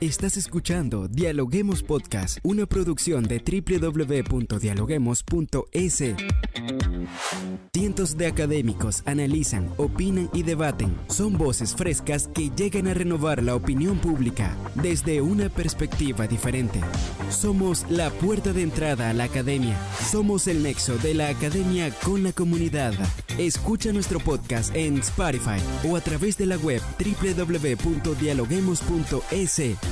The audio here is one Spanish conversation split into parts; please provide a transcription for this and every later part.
Estás escuchando Dialoguemos Podcast, una producción de www.dialoguemos.es. Cientos de académicos analizan, opinan y debaten. Son voces frescas que llegan a renovar la opinión pública desde una perspectiva diferente. Somos la puerta de entrada a la academia. Somos el nexo de la academia con la comunidad. Escucha nuestro podcast en Spotify o a través de la web www.dialoguemos.es.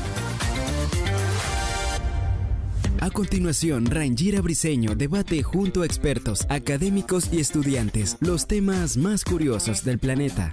A continuación, Rangira Briseño debate junto a expertos, académicos y estudiantes los temas más curiosos del planeta.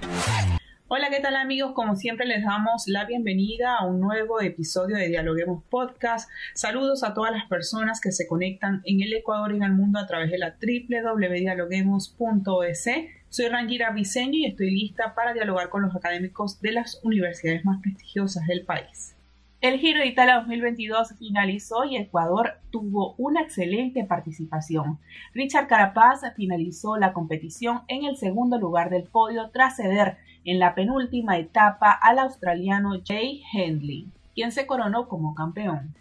Hola, ¿qué tal amigos? Como siempre les damos la bienvenida a un nuevo episodio de Dialoguemos Podcast. Saludos a todas las personas que se conectan en el Ecuador y en el mundo a través de la www.dialoguemos.es. Soy Rangira Briseño y estoy lista para dialogar con los académicos de las universidades más prestigiosas del país. El Giro de Italia 2022 finalizó y Ecuador tuvo una excelente participación. Richard Carapaz finalizó la competición en el segundo lugar del podio tras ceder en la penúltima etapa al australiano Jay Hendley, quien se coronó como campeón.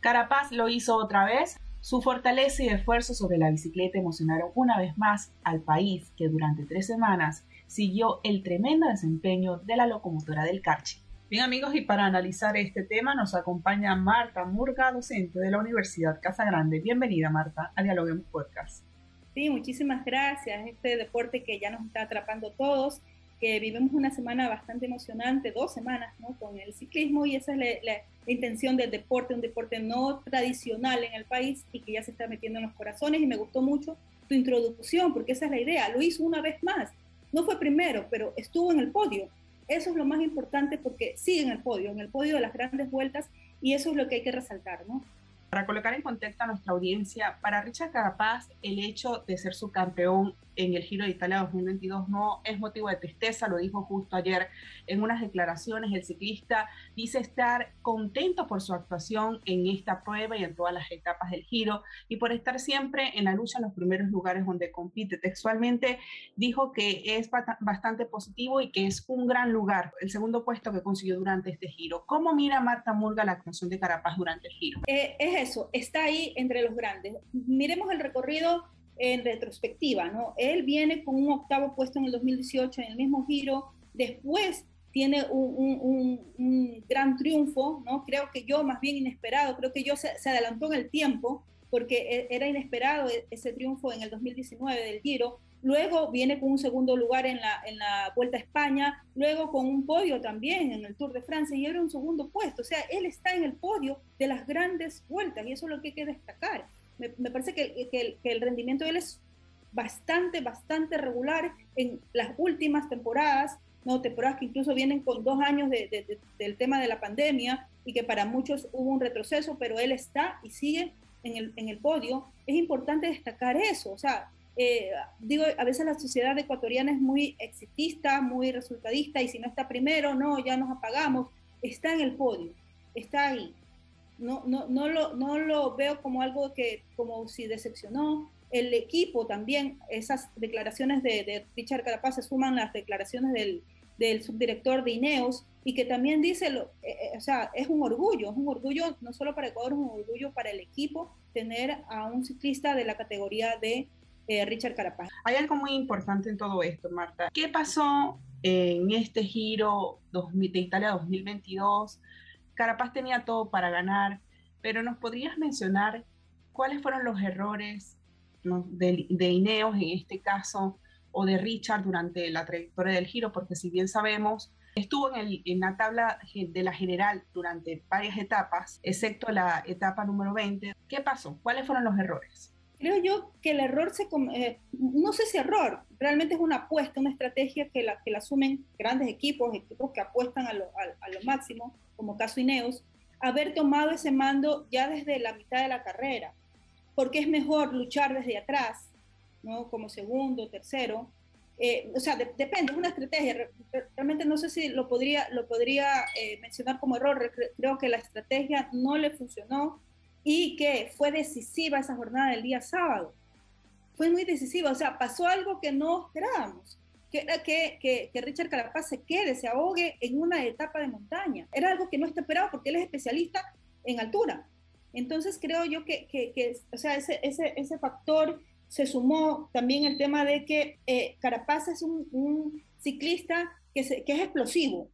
Carapaz lo hizo otra vez. Su fortaleza y esfuerzo sobre la bicicleta emocionaron una vez más al país que durante tres semanas siguió el tremendo desempeño de la locomotora del Carchi. Bien amigos, y para analizar este tema nos acompaña Marta Murga, docente de la Universidad Casa Grande. Bienvenida Marta a Dialoguemos Podcast. Sí, muchísimas gracias. Este deporte que ya nos está atrapando todos, que vivimos una semana bastante emocionante, dos semanas, ¿no? Con el ciclismo y esa es la, intención del deporte, un deporte no tradicional en el país y que ya se está metiendo en los corazones y me gustó mucho tu introducción porque esa es la idea. Lo hizo una vez más. No fue primero, pero estuvo en el podio eso es lo más importante porque sigue en el podio, en el podio de las grandes vueltas y eso es lo que hay que resaltar, ¿no? Para colocar en contexto a nuestra audiencia, para Richard Carapaz, el hecho de ser subcampeón en el Giro de Italia 2022 no es motivo de tristeza, lo dijo justo ayer en unas declaraciones. El ciclista dice estar contento por su actuación en esta prueba y en todas las etapas del Giro y por estar siempre en la lucha en los primeros lugares donde compite. Textualmente dijo que es bastante positivo y que es un gran lugar, el segundo puesto que consiguió durante este Giro. ¿Cómo mira Marta Murga la actuación de Carapaz durante el Giro? Eh, es eso, está ahí entre los grandes. Miremos el recorrido en retrospectiva, ¿no? Él viene con un octavo puesto en el 2018 en el mismo giro, después tiene un, gran triunfo, ¿no? Creo que yo más bien inesperado, creo que yo se, adelantó en el tiempo porque e, era inesperado e, ese triunfo en el 2019 del giro, luego viene con un segundo lugar en la, en la Vuelta a España, luego con un podio también en el Tour de Francia y era un segundo puesto, o sea, él está en el podio de las grandes vueltas y eso es lo que hay que destacar me, parece que, el, rendimiento de él es bastante, bastante regular en las últimas temporadas, ¿no? temporadas que incluso vienen con dos años del tema de la pandemia y que para muchos hubo un retroceso, pero él está y sigue en el, en el podio. Es importante destacar eso, o sea, eh, digo, a veces la sociedad ecuatoriana es muy exitista, muy resultadista, y si no está primero, no, ya nos apagamos. Está en el podio, está ahí no, no, no, lo, no lo veo como algo que, como si decepcionó. El equipo también, esas declaraciones de, Richard Carapaz se suman las declaraciones del, del subdirector de INEOS y que también dice, lo, eh, eh, o sea, es un orgullo, es un orgullo no solo para Ecuador, es un orgullo para el equipo tener a un ciclista de la categoría de eh, Richard Carapaz. Hay algo muy importante en todo esto, Marta. ¿Qué pasó en este giro de Italia 2022? Carapaz tenía todo para ganar, pero ¿nos podrías mencionar cuáles fueron los errores de, Ineos en este caso o de Richard durante la trayectoria del giro? Porque si bien sabemos, estuvo en, en la tabla de la general durante varias etapas, excepto la etapa número 20. ¿Qué pasó? ¿Cuáles fueron los errores? Creo yo que el error se, eh, no sé si error, realmente es una apuesta, una estrategia que la, que la asumen grandes equipos, equipos que apuestan a lo, a, lo máximo, como caso Ineos, haber tomado ese mando ya desde la mitad de la carrera, porque es mejor luchar desde atrás, ¿no? Como segundo, tercero. Eh, o sea, depende, es una estrategia. Realmente no sé si lo podría, lo podría eh, mencionar como error. Creo que la estrategia no le funcionó y que fue decisiva esa jornada del día sábado. Fue muy decisiva, o sea, pasó algo que no esperábamos, que, que, que, Richard Carapaz se quede, se ahogue en una etapa de montaña. Era algo que no está esperado porque él es especialista en altura. Entonces creo yo que, que o sea, ese, ese, ese, factor se sumó también el tema de que eh, Carapaz es un, un ciclista que, se, que es explosivo,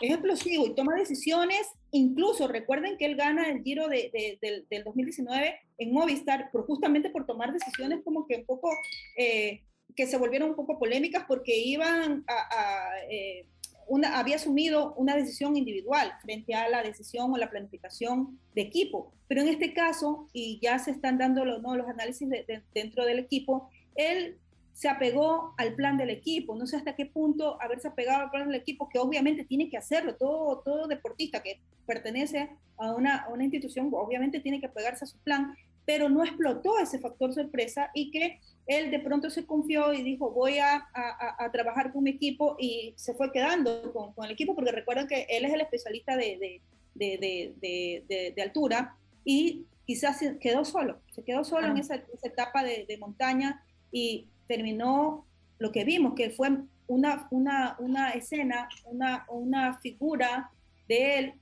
es explosivo y toma decisiones, incluso recuerden que él gana el giro de, del 2019 en Movistar por, justamente por tomar decisiones como que un poco, eh, que se volvieron un poco polémicas porque iban a, eh, una, había asumido una decisión individual frente a la decisión o la planificación de equipo. Pero en este caso, y ya se están dando los, ¿no? los análisis dentro del equipo, él se apegó al plan del equipo. No sé hasta qué punto haberse apegado al plan del equipo, que obviamente tiene que hacerlo. Todo, todo deportista que pertenece a una, a una institución, obviamente tiene que apegarse a su plan, pero no explotó ese factor sorpresa y que él de pronto se confió y dijo, voy a, a, trabajar con mi equipo y se fue quedando con, con, el equipo, porque recuerden que él es el especialista de, de, de, de altura y quizás se quedó solo, se quedó solo en esa, esa etapa de, montaña y terminó lo que vimos, que fue una, una, una escena, una, una figura de él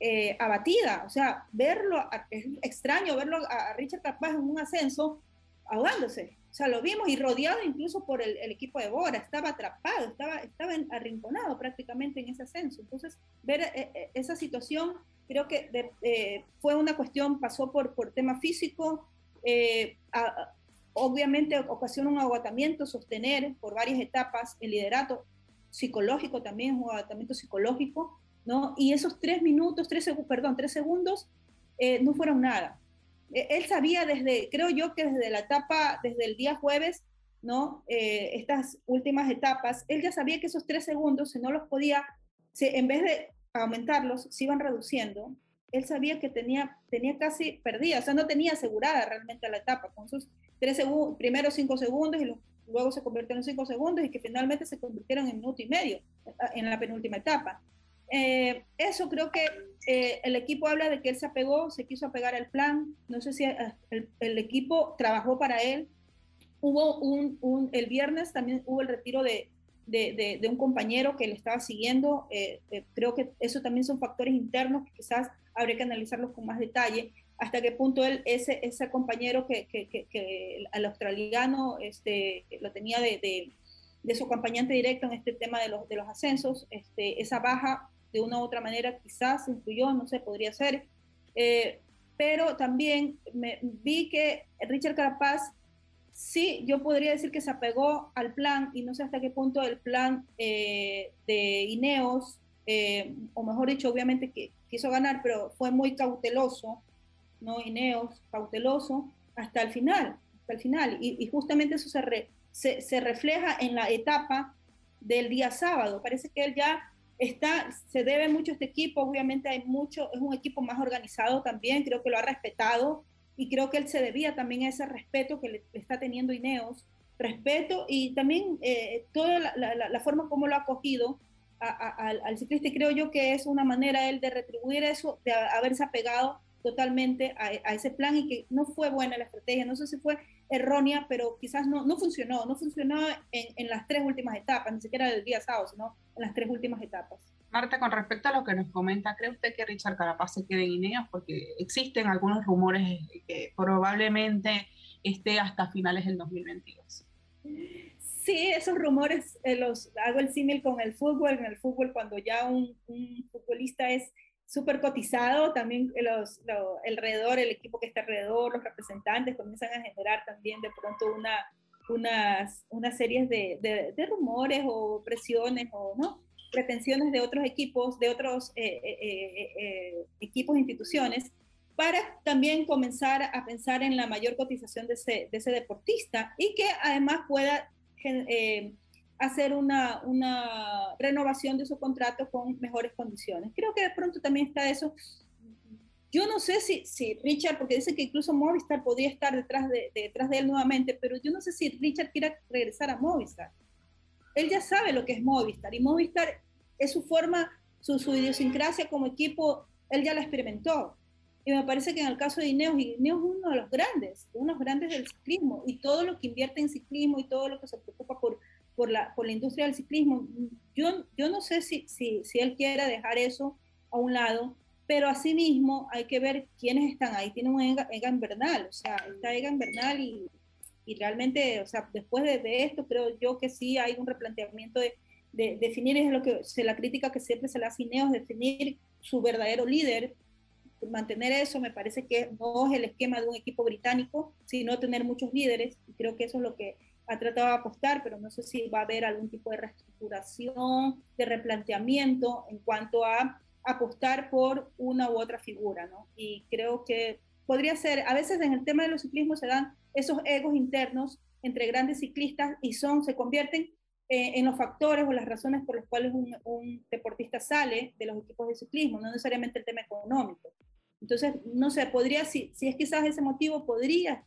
eh, abatida. O sea, verlo, es extraño verlo a, Richard Capaz en un ascenso ahogándose. O sea, lo vimos y rodeado incluso por el, equipo de Bora, estaba atrapado, estaba, estaba arrinconado prácticamente en ese ascenso. Entonces, ver eh, eh, esa situación creo que fue una cuestión, pasó por, por tema físico, obviamente ocasiona un agotamiento, sostener por varias etapas el liderato psicológico también, un agotamiento psicológico, ¿no? Y esos tres minutos, tres, perdón, tres segundos eh, no fueron nada. E, él sabía desde, creo yo que desde la etapa, desde el día jueves, ¿no? Eh, estas últimas etapas, él ya sabía que esos tres segundos, si no los podía, en vez de aumentarlos, se iban reduciendo. Él sabía que tenía, tenía casi perdida, o sea, no tenía asegurada realmente la etapa con sus tres segundos, primero cinco segundos y luego se convirtieron en cinco segundos y que finalmente se convirtieron en minuto y medio en la penúltima etapa. Eh, eso creo que eh, el equipo habla de que él se apegó, se quiso apegar al plan, no sé si eh, el, equipo trabajó para él. Hubo un, el viernes también hubo el retiro de, de, de, un compañero que le estaba siguiendo. creo que eso también son factores internos que quizás habría que analizarlos con más detalle hasta qué punto él, ese, ese compañero que, que, que, el australiano este, lo tenía de, de, su acompañante directo en este tema de los, de los ascensos, este, esa baja de una u otra manera quizás influyó, no sé, podría ser. Eh, pero también me, vi que Richard Carapaz, sí, yo podría decir que se apegó al plan y no sé hasta qué punto el plan eh, de Ineos, eh, o mejor dicho, obviamente que quiso ganar, pero fue muy cauteloso ¿no? Ineos, cauteloso, hasta el final, hasta el final. Y, justamente eso se, se, refleja en la etapa del día sábado. Parece que él ya está, se debe mucho a este equipo, obviamente hay mucho, es un equipo más organizado también, creo que lo ha respetado y creo que él se debía también a ese respeto que le, está teniendo Ineos, respeto y también eh, toda la, forma como lo ha acogido al, al ciclista creo yo que es una manera él de retribuir eso, de haberse apegado totalmente a, ese plan y que no fue buena la estrategia, no sé si fue errónea, pero quizás no, no funcionó, no funcionó en, en las tres últimas etapas, ni siquiera el día sábado, sino en las tres últimas etapas. Marta, con respecto a lo que nos comenta, ¿cree usted que Richard Carapaz se quede en Ineos? Porque existen algunos rumores que probablemente esté hasta finales del 2022. Sí, esos rumores eh, los hago el símil con el fútbol. En el fútbol, cuando ya un, un futbolista es súper cotizado, también los, el equipo que está alrededor, los representantes comienzan a generar también de pronto una, unas, unas series de, de, rumores o presiones o no pretensiones de otros equipos, de otros eh, eh, eh, equipos e instituciones, para también comenzar a pensar en la mayor cotización de ese, de ese deportista y que además pueda hacer una, una renovación de su contrato con mejores condiciones. Creo que de pronto también está eso. Yo no sé si, si Richard, porque dice que incluso Movistar podría estar detrás de, detrás de él nuevamente, pero yo no sé si Richard quiera regresar a Movistar. Él ya sabe lo que es Movistar y Movistar es su forma, su, su idiosincrasia como equipo, él ya la experimentó. Y me parece que en el caso de Ineos, Ineos es uno de los grandes, uno de los grandes del ciclismo, y todo lo que invierte en ciclismo y todo lo que se preocupa por por la, por la industria del ciclismo. Yo, yo no sé si, si, si él quiere dejar eso a un lado, pero asimismo hay que ver quiénes están ahí. Tiene un Egan, Bernal, o sea, está Egan Bernal y, y realmente, o sea, después de, esto creo yo que sí hay un replanteamiento de, de definir, es lo que se la crítica que siempre se le hace Ineos, definir su verdadero líder, mantener eso me parece que no es el esquema de un equipo británico, sino tener muchos líderes, y creo que eso es lo que ha tratado de apostar, pero no sé si va a haber algún tipo de reestructuración, de replanteamiento en cuanto a apostar por una u otra figura, ¿no? Y creo que podría ser, a veces en el tema de los ciclismos se dan esos egos internos entre grandes ciclistas y son, se convierten eh, en los factores o las razones por las cuales un, un, deportista sale de los equipos de ciclismo, no necesariamente el tema económico. Entonces, no sé, podría, si, si es quizás ese motivo, podría,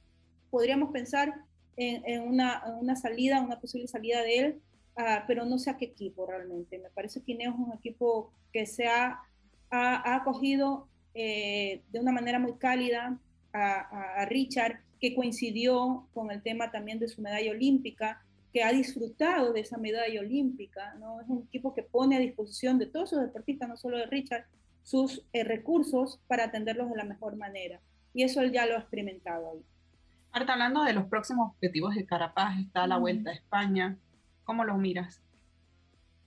podríamos pensar en, una, una, salida, una posible salida de él, uh, pero no sé a qué equipo realmente. Me parece que Ineos es un equipo que se ha, acogido eh, de una manera muy cálida a, a, Richard, que coincidió con el tema también de su medalla olímpica, que ha disfrutado de esa medalla olímpica, ¿no? Es un equipo que pone a disposición de todos sus deportistas, no solo de Richard, sus eh, recursos para atenderlos de la mejor manera. Y eso él ya lo ha experimentado ahí. Marta, hablando de los próximos objetivos de Carapaz, está la Vuelta a España. ¿Cómo lo miras?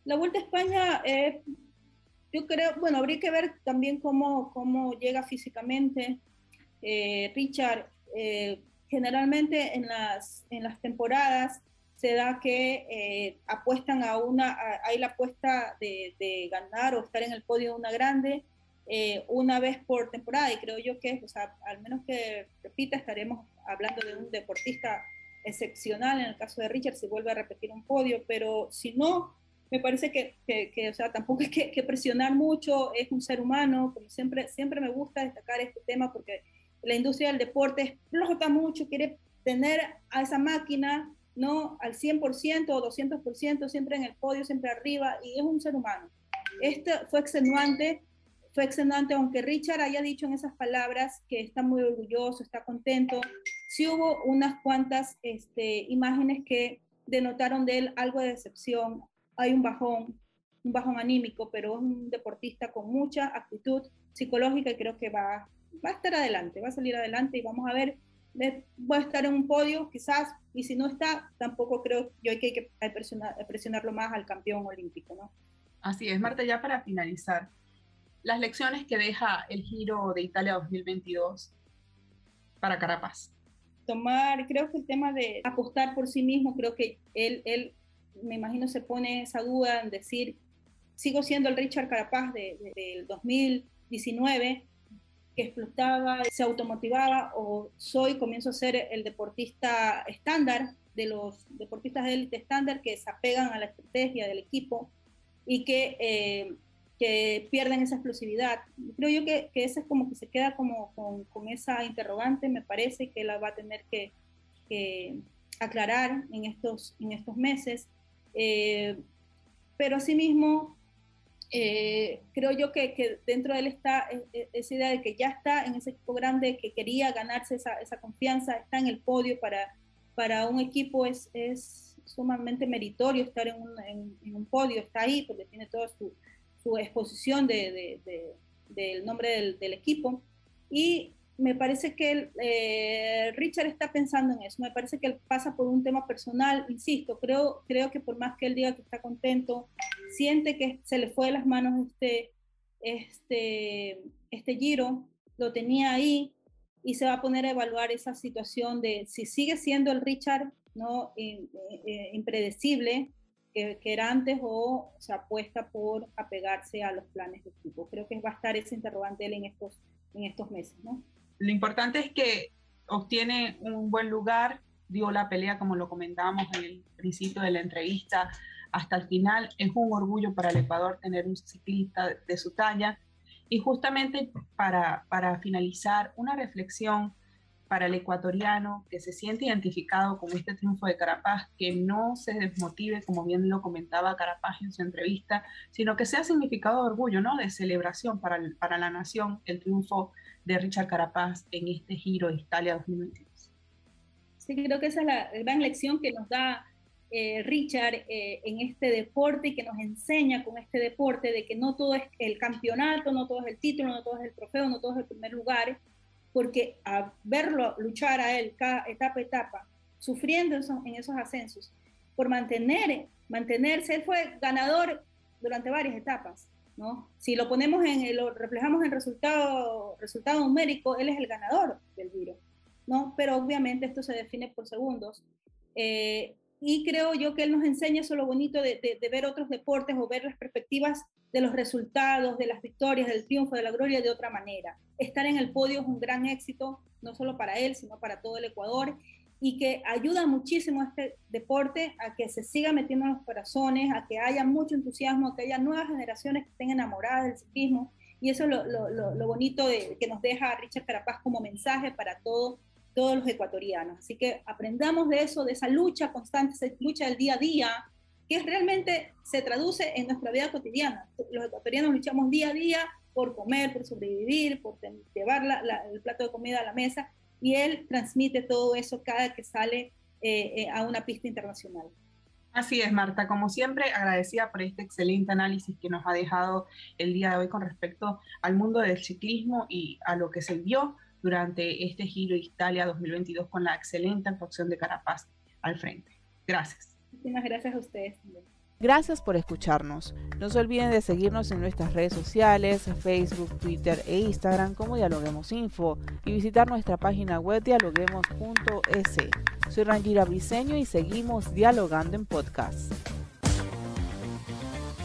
La Vuelta a España, eh, yo creo, bueno, habría que ver también cómo, cómo llega físicamente. Eh, Richard, generalmente en las, en las temporadas se da que apuestan a una, hay la apuesta de, de, ganar o estar en el podio de una grande eh, una vez por temporada y creo yo que, o sea, al menos que repita, estaremos hablando de un deportista excepcional en el caso de Richard si vuelve a repetir un podio, pero si no, me parece que, que, o sea, tampoco hay que, que, presionar mucho, es un ser humano, como siempre, siempre me gusta destacar este tema porque la industria del deporte explota mucho, quiere tener a esa máquina, ¿no? Al 100% o 200%, siempre en el podio, siempre arriba, y es un ser humano. Este fue extenuante, fue excelente, aunque Richard haya dicho en esas palabras que está muy orgulloso, está contento, sí hubo unas cuantas este, imágenes que denotaron de él algo de decepción, hay un bajón, un bajón anímico, pero es un deportista con mucha actitud psicológica y creo que va, va a estar adelante, va a salir adelante y vamos a ver, va a estar en un podio quizás, y si no está, tampoco creo yo que, hay que presionar, presionarlo más al campeón olímpico, ¿no? Así es, Marta, ya para finalizar, las lecciones que deja el Giro de Italia 2022 para Carapaz? Tomar, creo que el tema de apostar por sí mismo, creo que él, él me imagino, se pone esa duda en decir, sigo siendo el Richard Carapaz del de, 2019, que explotaba, se automotivaba, o soy, comienzo a ser el deportista estándar, de los deportistas de élite estándar que se apegan a la estrategia del equipo y que eh, que pierden esa explosividad. Creo yo que, que esa es como que se queda como con, con, esa interrogante, me parece que la va a tener que, que aclarar en estos, en estos meses. Eh, pero asimismo, eh, creo yo que, que, dentro de él está e, e, esa idea de que ya está en ese equipo grande, que quería ganarse esa, esa confianza, está en el podio para, para un equipo, es, es sumamente meritorio estar en un, en, en un podio, está ahí porque tiene todo su su exposición de, del nombre del, equipo. Y me parece que eh, Richard está pensando en eso. Me parece que él pasa por un tema personal, insisto, creo, creo que por más que él diga que está contento, siente que se le fue de las manos este, este, este giro, lo tenía ahí y se va a poner a evaluar esa situación de si sigue siendo el Richard no eh, eh, impredecible que, era antes o se apuesta por apegarse a los planes de equipo. Creo que va a estar ese interrogante en estos, en estos meses. ¿no? Lo importante es que obtiene un buen lugar, dio la pelea como lo comentábamos en el principio de la entrevista hasta el final. Es un orgullo para el Ecuador tener un ciclista de su talla. Y justamente para, para finalizar, una reflexión para el ecuatoriano que se siente identificado con este triunfo de Carapaz, que no se desmotive, como bien lo comentaba Carapaz en su entrevista, sino que sea significado de orgullo, ¿no? de celebración para, para la nación el triunfo de Richard Carapaz en este Giro de Italia 2022. Sí, creo que esa es la gran lección que nos da eh, Richard eh, en este deporte y que nos enseña con este deporte de que no todo es el campeonato, no todo es el título, no todo es el trofeo, no todo es el primer lugar, porque a verlo luchar a él cada etapa etapa, sufriendo en esos ascensos, por mantener, mantenerse, él fue ganador durante varias etapas, ¿no? Si lo ponemos en, lo reflejamos en resultado, resultado numérico, él es el ganador del Giro, ¿no? Pero obviamente esto se define por segundos. Eh, y creo yo que él nos enseña eso lo bonito de, de, ver otros deportes o ver las perspectivas de los resultados, de las victorias, del triunfo, de la gloria de otra manera. Estar en el podio es un gran éxito, no solo para él, sino para todo el Ecuador y que ayuda muchísimo a este deporte a que se siga metiendo en los corazones, a que haya mucho entusiasmo, a que haya nuevas generaciones que estén enamoradas del ciclismo. Y eso es lo, lo, lo bonito de, que nos deja Richard Carapaz como mensaje para todo, todos los ecuatorianos. Así que aprendamos de eso, de esa lucha constante, esa lucha del día a día, que realmente se traduce en nuestra vida cotidiana. Los ecuatorianos luchamos día a día por comer, por sobrevivir, por llevar el plato de comida a la mesa y él transmite todo eso cada que sale eh, eh, a una pista internacional. Así es, Marta. Como siempre, agradecida por este excelente análisis que nos ha dejado el día de hoy con respecto al mundo del ciclismo y a lo que se vio durante este Giro Italia 2022 con la excelente actuación de Carapaz al frente. Gracias. Muchísimas gracias a ustedes. Gracias por escucharnos. No se olviden de seguirnos en nuestras redes sociales, Facebook, Twitter e Instagram como Dialoguemos Info y visitar nuestra página web dialoguemos.es. Soy Rangira Briseño y seguimos dialogando en podcast.